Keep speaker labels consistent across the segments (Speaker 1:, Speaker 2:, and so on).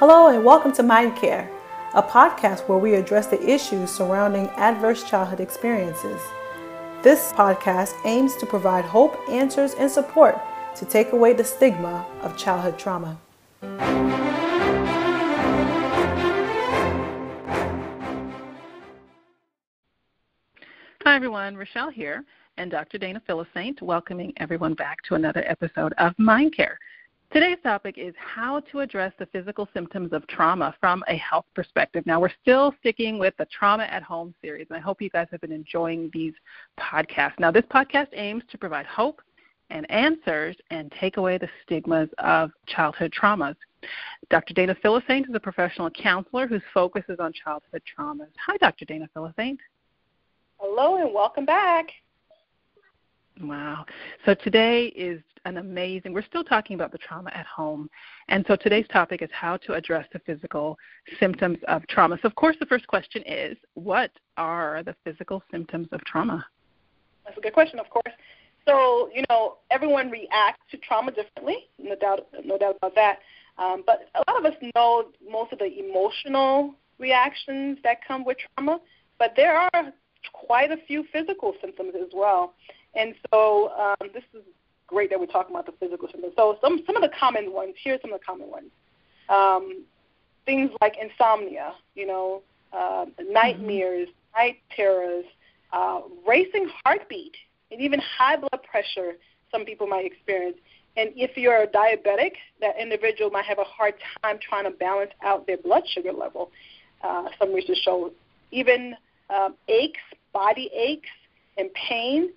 Speaker 1: Hello, and welcome to Mind Care, a podcast where we address the issues surrounding adverse childhood experiences. This podcast aims to provide hope, answers, and support to take away the stigma of childhood trauma.
Speaker 2: Hi, everyone. Rochelle here, and Dr. Dana Philisaint welcoming everyone back to another episode of Mind Care. Today's topic is how to address the physical symptoms of trauma from a health perspective. Now, we're still sticking with the Trauma at Home series, and I hope you guys have been enjoying these podcasts. Now, this podcast aims to provide hope and answers and take away the stigmas of childhood traumas. Dr. Dana Philisaint is a professional counselor whose focus is on childhood traumas. Hi, Dr. Dana Philisaint.
Speaker 3: Hello, and welcome back.
Speaker 2: Wow. So today is an amazing, we're still talking about the trauma at home. And so today's topic is how to address the physical symptoms of trauma. So, of course, the first question is what are the physical symptoms of trauma?
Speaker 3: That's a good question, of course. So, you know, everyone reacts to trauma differently, no doubt, no doubt about that. Um, but a lot of us know most of the emotional reactions that come with trauma, but there are quite a few physical symptoms as well. And so um, this is great that we're talking about the physical symptoms. So some some of the common ones. Here are some of the common ones. Um, things like insomnia, you know, uh, nightmares, mm-hmm. night terrors, uh, racing heartbeat, and even high blood pressure. Some people might experience. And if you're a diabetic, that individual might have a hard time trying to balance out their blood sugar level. Uh, some research shows even um, aches, body aches, and pain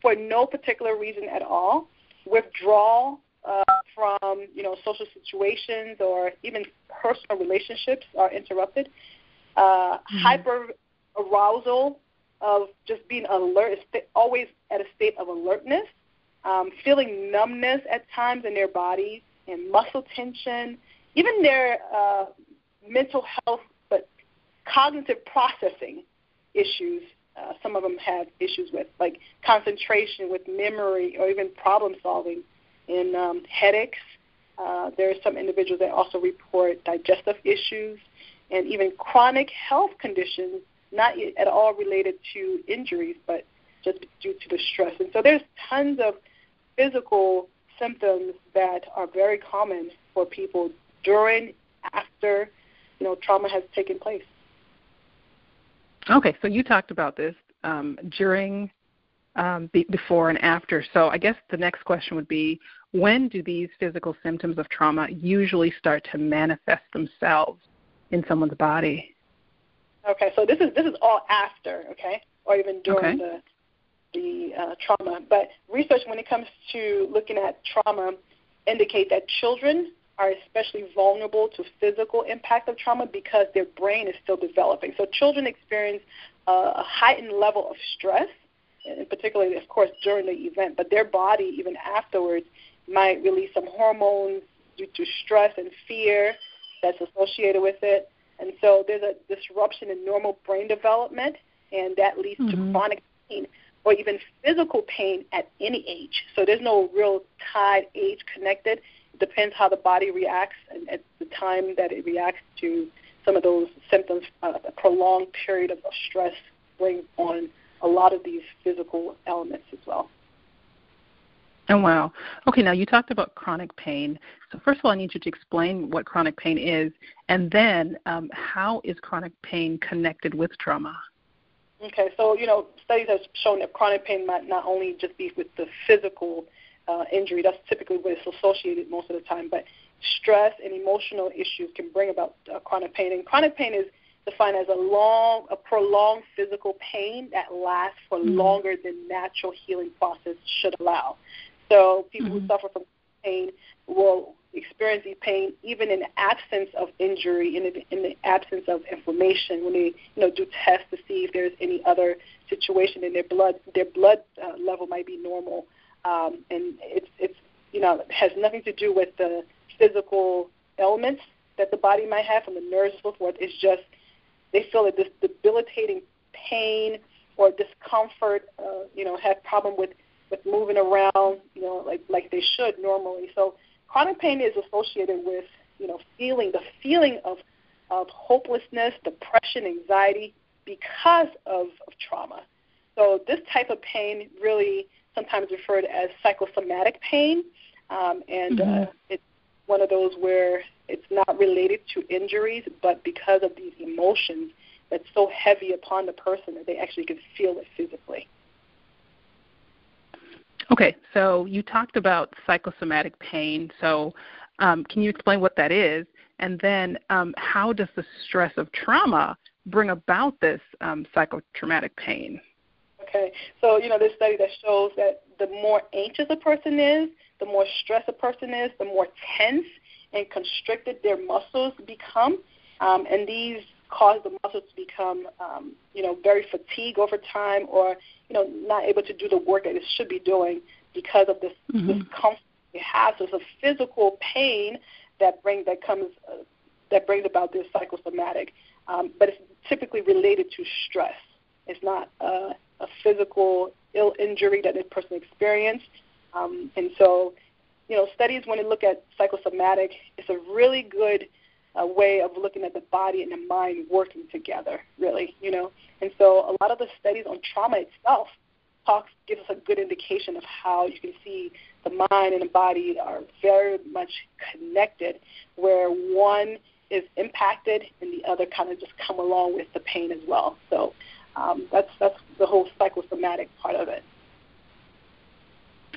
Speaker 3: for no particular reason at all, withdrawal uh, from you know social situations or even personal relationships are interrupted, uh, mm-hmm. hyper arousal of just being alert, always at a state of alertness, um, feeling numbness at times in their bodies and muscle tension, even their uh, mental health, but cognitive processing issues uh, some of them have issues with, like concentration, with memory, or even problem solving, in um, headaches. Uh, there are some individuals that also report digestive issues and even chronic health conditions, not at all related to injuries, but just due to the stress. And so there's tons of physical symptoms that are very common for people during, after, you know, trauma has taken place.
Speaker 2: Okay, so you talked about this um, during, um, be, before, and after. So I guess the next question would be when do these physical symptoms of trauma usually start to manifest themselves in someone's body?
Speaker 3: Okay, so this is this is all after, okay, or even during okay. the the uh, trauma. But research, when it comes to looking at trauma, indicate that children are especially vulnerable to physical impact of trauma because their brain is still developing. So children experience a heightened level of stress, and particularly, of course, during the event, but their body, even afterwards, might release some hormones due to stress and fear that's associated with it. And so there's a disruption in normal brain development, and that leads mm-hmm. to chronic pain or even physical pain at any age. So there's no real tied age connected depends how the body reacts and at the time that it reacts to some of those symptoms. Uh, a prolonged period of stress brings on a lot of these physical elements as well.
Speaker 2: Oh, wow. Okay, now you talked about chronic pain. So, first of all, I need you to explain what chronic pain is, and then um, how is chronic pain connected with trauma?
Speaker 3: Okay, so, you know, studies have shown that chronic pain might not only just be with the physical uh, injury. That's typically what is associated most of the time. But stress and emotional issues can bring about uh, chronic pain. And chronic pain is defined as a long, a prolonged physical pain that lasts for mm-hmm. longer than natural healing process should allow. So people mm-hmm. who suffer from pain will experience the pain even in the absence of injury, in the, in the absence of inflammation. When they you know do tests to see if there's any other situation in their blood, their blood uh, level might be normal um, and it's it's you know has nothing to do with the physical ailments that the body might have from the nerves and so forth. It's just they feel that this debilitating pain or discomfort, uh, you know, have problem with with moving around, you know, like like they should normally. So chronic pain is associated with you know, feeling the feeling of of hopelessness, depression, anxiety because of, of trauma. So this type of pain really sometimes referred as psychosomatic pain, um, and mm-hmm. uh, it's one of those where it's not related to injuries, but because of these emotions that's so heavy upon the person that they actually can feel it physically.
Speaker 2: Okay, so you talked about psychosomatic pain. So, um, can you explain what that is? And then, um, how does the stress of trauma bring about this um, psychotraumatic pain?
Speaker 3: Okay, so you know this study that shows that the more anxious a person is, the more stressed a person is, the more tense and constricted their muscles become, um, and these cause the muscles to become, um, you know, very fatigued over time, or you know, not able to do the work that it should be doing because of this mm-hmm. discomfort it has. So it's a physical pain that brings that comes uh, that brings about this psychosomatic, um, but it's typically related to stress. It's not uh, a physical ill injury that this person experienced, um, and so you know studies when they look at psychosomatic, it's a really good uh, way of looking at the body and the mind working together. Really, you know, and so a lot of the studies on trauma itself talks gives us a good indication of how you can see the mind and the body are very much connected, where one is impacted and the other kind of just come along with the pain as well. So um, that's that's the whole psychosomatic part of it.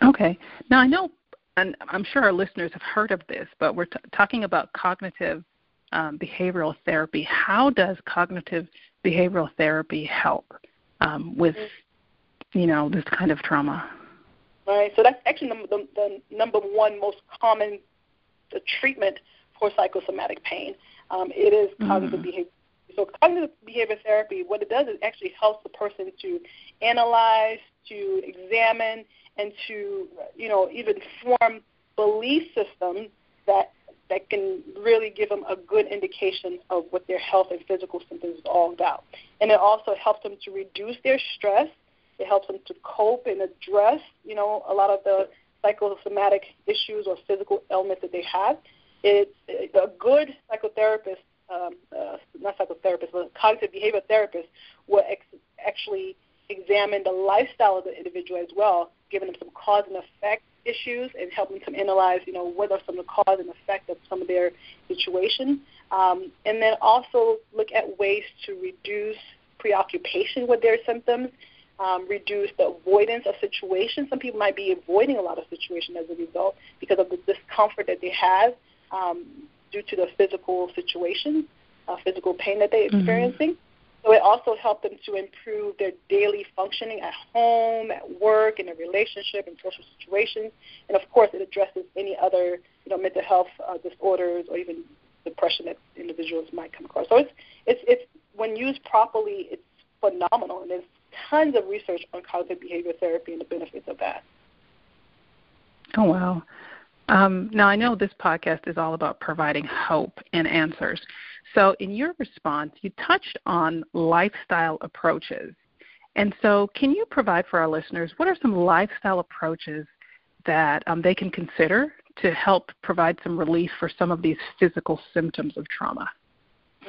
Speaker 2: Okay. Now I know, and I'm sure our listeners have heard of this, but we're t- talking about cognitive um, behavioral therapy. How does cognitive behavioral therapy help um, with, you know, this kind of trauma?
Speaker 3: Right. So that's actually the, the, the number one most common the treatment for psychosomatic pain. Um, it is cognitive mm-hmm. behavior. So cognitive behavior therapy, what it does is actually helps the person to analyze, to examine, and to you know even form belief systems that that can really give them a good indication of what their health and physical symptoms is all about. And it also helps them to reduce their stress. It helps them to cope and address, you know, a lot of the psychosomatic issues or physical ailments that they have. It, a good psychotherapist, um, uh, not psychotherapist, but cognitive behavior therapist will ex- actually examine the lifestyle of the individual as well, giving them some cause and effect issues and helping them analyze, you know, what are some of the cause and effect of some of their situation. Um, and then also look at ways to reduce preoccupation with their symptoms, um, reduce the avoidance of situations. Some people might be avoiding a lot of situations as a result because of the discomfort that they have um, due to the physical situation, uh, physical pain that they're mm-hmm. experiencing. Mm-hmm. So it also helped them to improve their daily functioning at home, at work, in a relationship, in social situations, and of course, it addresses any other you know mental health uh, disorders or even depression that individuals might come across. So it's it's it's when used properly, it's phenomenal, and there's tons of research on cognitive behavior therapy and the benefits of that.
Speaker 2: Oh wow! Um, now, I know this podcast is all about providing hope and answers. So, in your response, you touched on lifestyle approaches. And so, can you provide for our listeners what are some lifestyle approaches that um, they can consider to help provide some relief for some of these physical symptoms of trauma?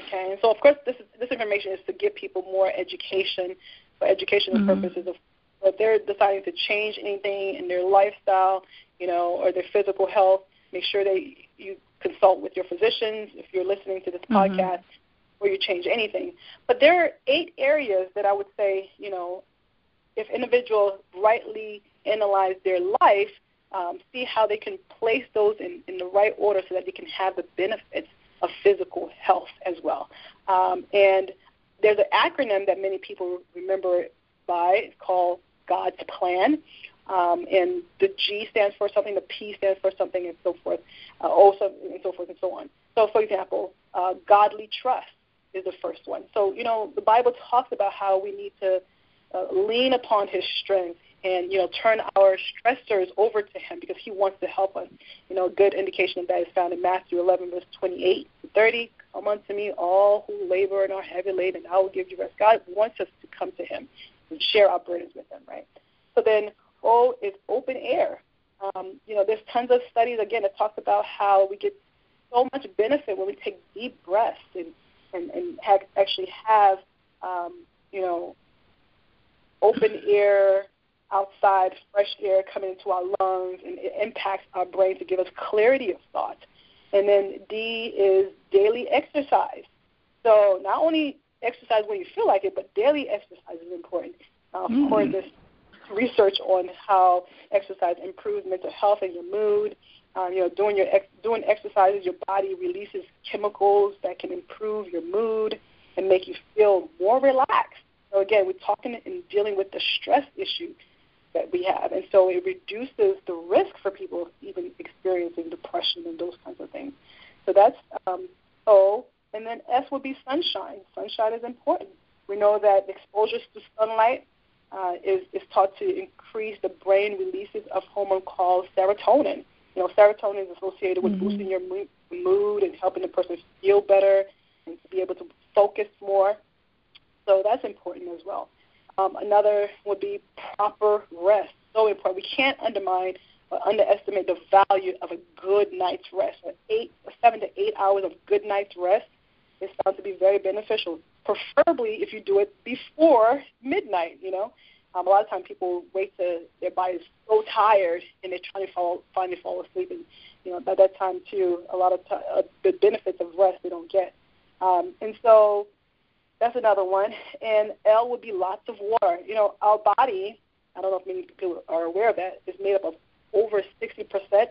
Speaker 3: Okay, and so of course, this, this information is to give people more education for educational mm-hmm. purposes. Of, if they're deciding to change anything in their lifestyle, you know, or their physical health, make sure that you consult with your physicians if you're listening to this mm-hmm. podcast or you change anything. But there are eight areas that I would say, you know, if individuals rightly analyze their life, um, see how they can place those in, in the right order so that they can have the benefits of physical health as well. Um, and there's an acronym that many people remember by. It's called God's Plan. Um, and the G stands for something, the P stands for something, and so forth, uh, also, and so forth and so on. So, for example, uh, godly trust is the first one. So, you know, the Bible talks about how we need to uh, lean upon His strength and, you know, turn our stressors over to Him because He wants to help us. You know, a good indication of that is found in Matthew 11, verse 28 to 30. Come unto me, all who labor and are heavy laden, I will give you rest. God wants us to come to Him and share our burdens with Him, right? So then O is open air. Um, you know, there's tons of studies again that talks about how we get so much benefit when we take deep breaths and and, and ha- actually have um, you know open air outside fresh air coming into our lungs and it impacts our brain to give us clarity of thought and then d is daily exercise so not only exercise when you feel like it but daily exercise is important uh, mm-hmm. for this research on how exercise improves mental health and your mood um, you know, doing your ex- doing exercises, your body releases chemicals that can improve your mood and make you feel more relaxed. So again, we're talking and dealing with the stress issue that we have, and so it reduces the risk for people even experiencing depression and those kinds of things. So that's um, O, and then S would be sunshine. Sunshine is important. We know that exposure to sunlight uh, is, taught to increase the brain releases of hormone called serotonin. You know, serotonin is associated with mm-hmm. boosting your mood and helping the person feel better and to be able to focus more. So that's important as well. Um, another would be proper rest. So important. We can't undermine or underestimate the value of a good night's rest. An eight, seven to eight hours of good night's rest is found to be very beneficial. Preferably if you do it before midnight. You know, um, a lot of times people wait to their body's so tired and they're trying to fall, finally fall asleep. And you know, by that time too, a lot of t- uh, the benefits of rest they don't get. Um, and so that's another one. And L would be lots of water. You know, our body. I don't know if many people are aware of that. Is made up of over 60%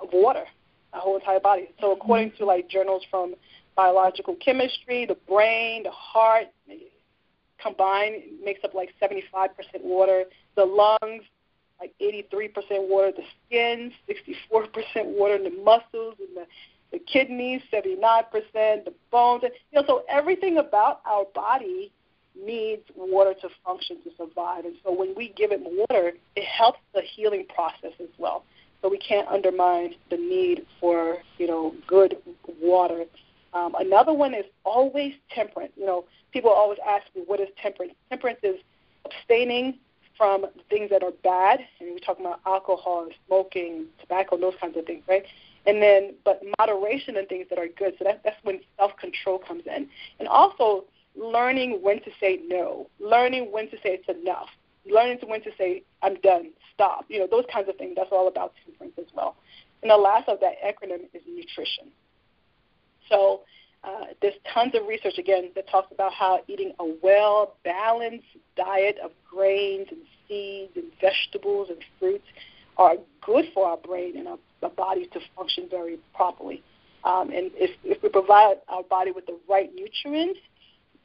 Speaker 3: of water. Our whole entire body. So according to like journals from biological chemistry, the brain, the heart, combined makes up like 75% water. The lungs, like 83% water. The skin, 64% water. The muscles and the, the kidneys, 79%. The bones. You know, so everything about our body needs water to function to survive. And so when we give it water, it helps the healing process as well. So we can't undermine the need for you know good water. Um, another one is always temperate. You know, people always ask me, what is temperance? Temperance is abstaining from things that are bad, and we're talking about alcohol, smoking, tobacco, those kinds of things, right? And then, but moderation and things that are good. So that, that's when self-control comes in, and also learning when to say no, learning when to say it's enough, learning to when to say I'm done, stop. You know, those kinds of things. That's all about temperance as well. And the last of that acronym is nutrition. So uh, there's tons of research again that talks about how eating a well balanced diet of grains and seeds and vegetables and fruits are good for our brain and our, our bodies to function very properly. Um, and if, if we provide our body with the right nutrients,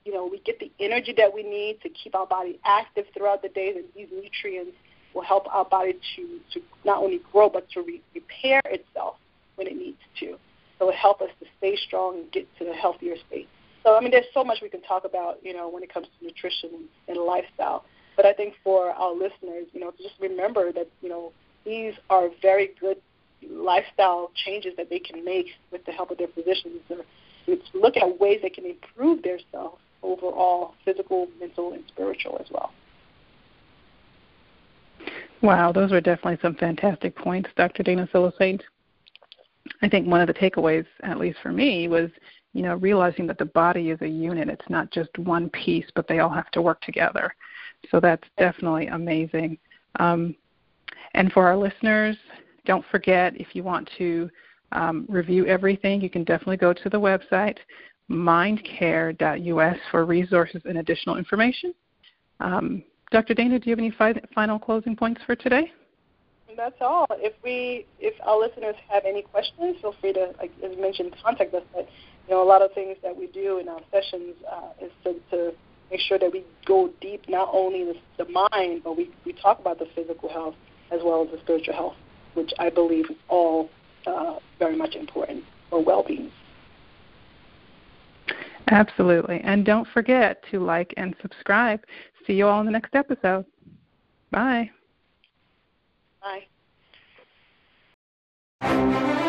Speaker 3: you know, we get the energy that we need to keep our body active throughout the day, and these nutrients will help our body to, to not only grow but to re- repair itself when it needs to. So it helps us to stay strong and get to a healthier state. So I mean, there's so much we can talk about, you know, when it comes to nutrition and, lifestyle. But I think for our listeners, you know, to just remember that, you know, these are very good lifestyle changes that they can make with the help of their physicians. Or look at ways they can improve their self overall, physical, mental, and spiritual as well.
Speaker 2: Wow, those were definitely some fantastic points, Dr. Dana Philisaint. I think one of the takeaways, at least for me, was you know realizing that the body is a unit. It's not just one piece, but they all have to work together. So that's definitely amazing. Um, and for our listeners, don't forget if you want to um, review everything, you can definitely go to the website mindcare.us for resources and additional information. Um, Dr. Dana, do you have any fi- final closing points for today?
Speaker 3: That's all. If we, if our listeners have any questions, feel free to, like as mentioned, contact us. But you know, a lot of things that we do in our sessions uh, is to, to make sure that we go deep, not only the, the mind, but we we talk about the physical health as well as the spiritual health, which I believe is all uh, very much important for well-being.
Speaker 2: Absolutely. And don't forget to like and subscribe. See you all in the next episode. Bye.
Speaker 3: Bye.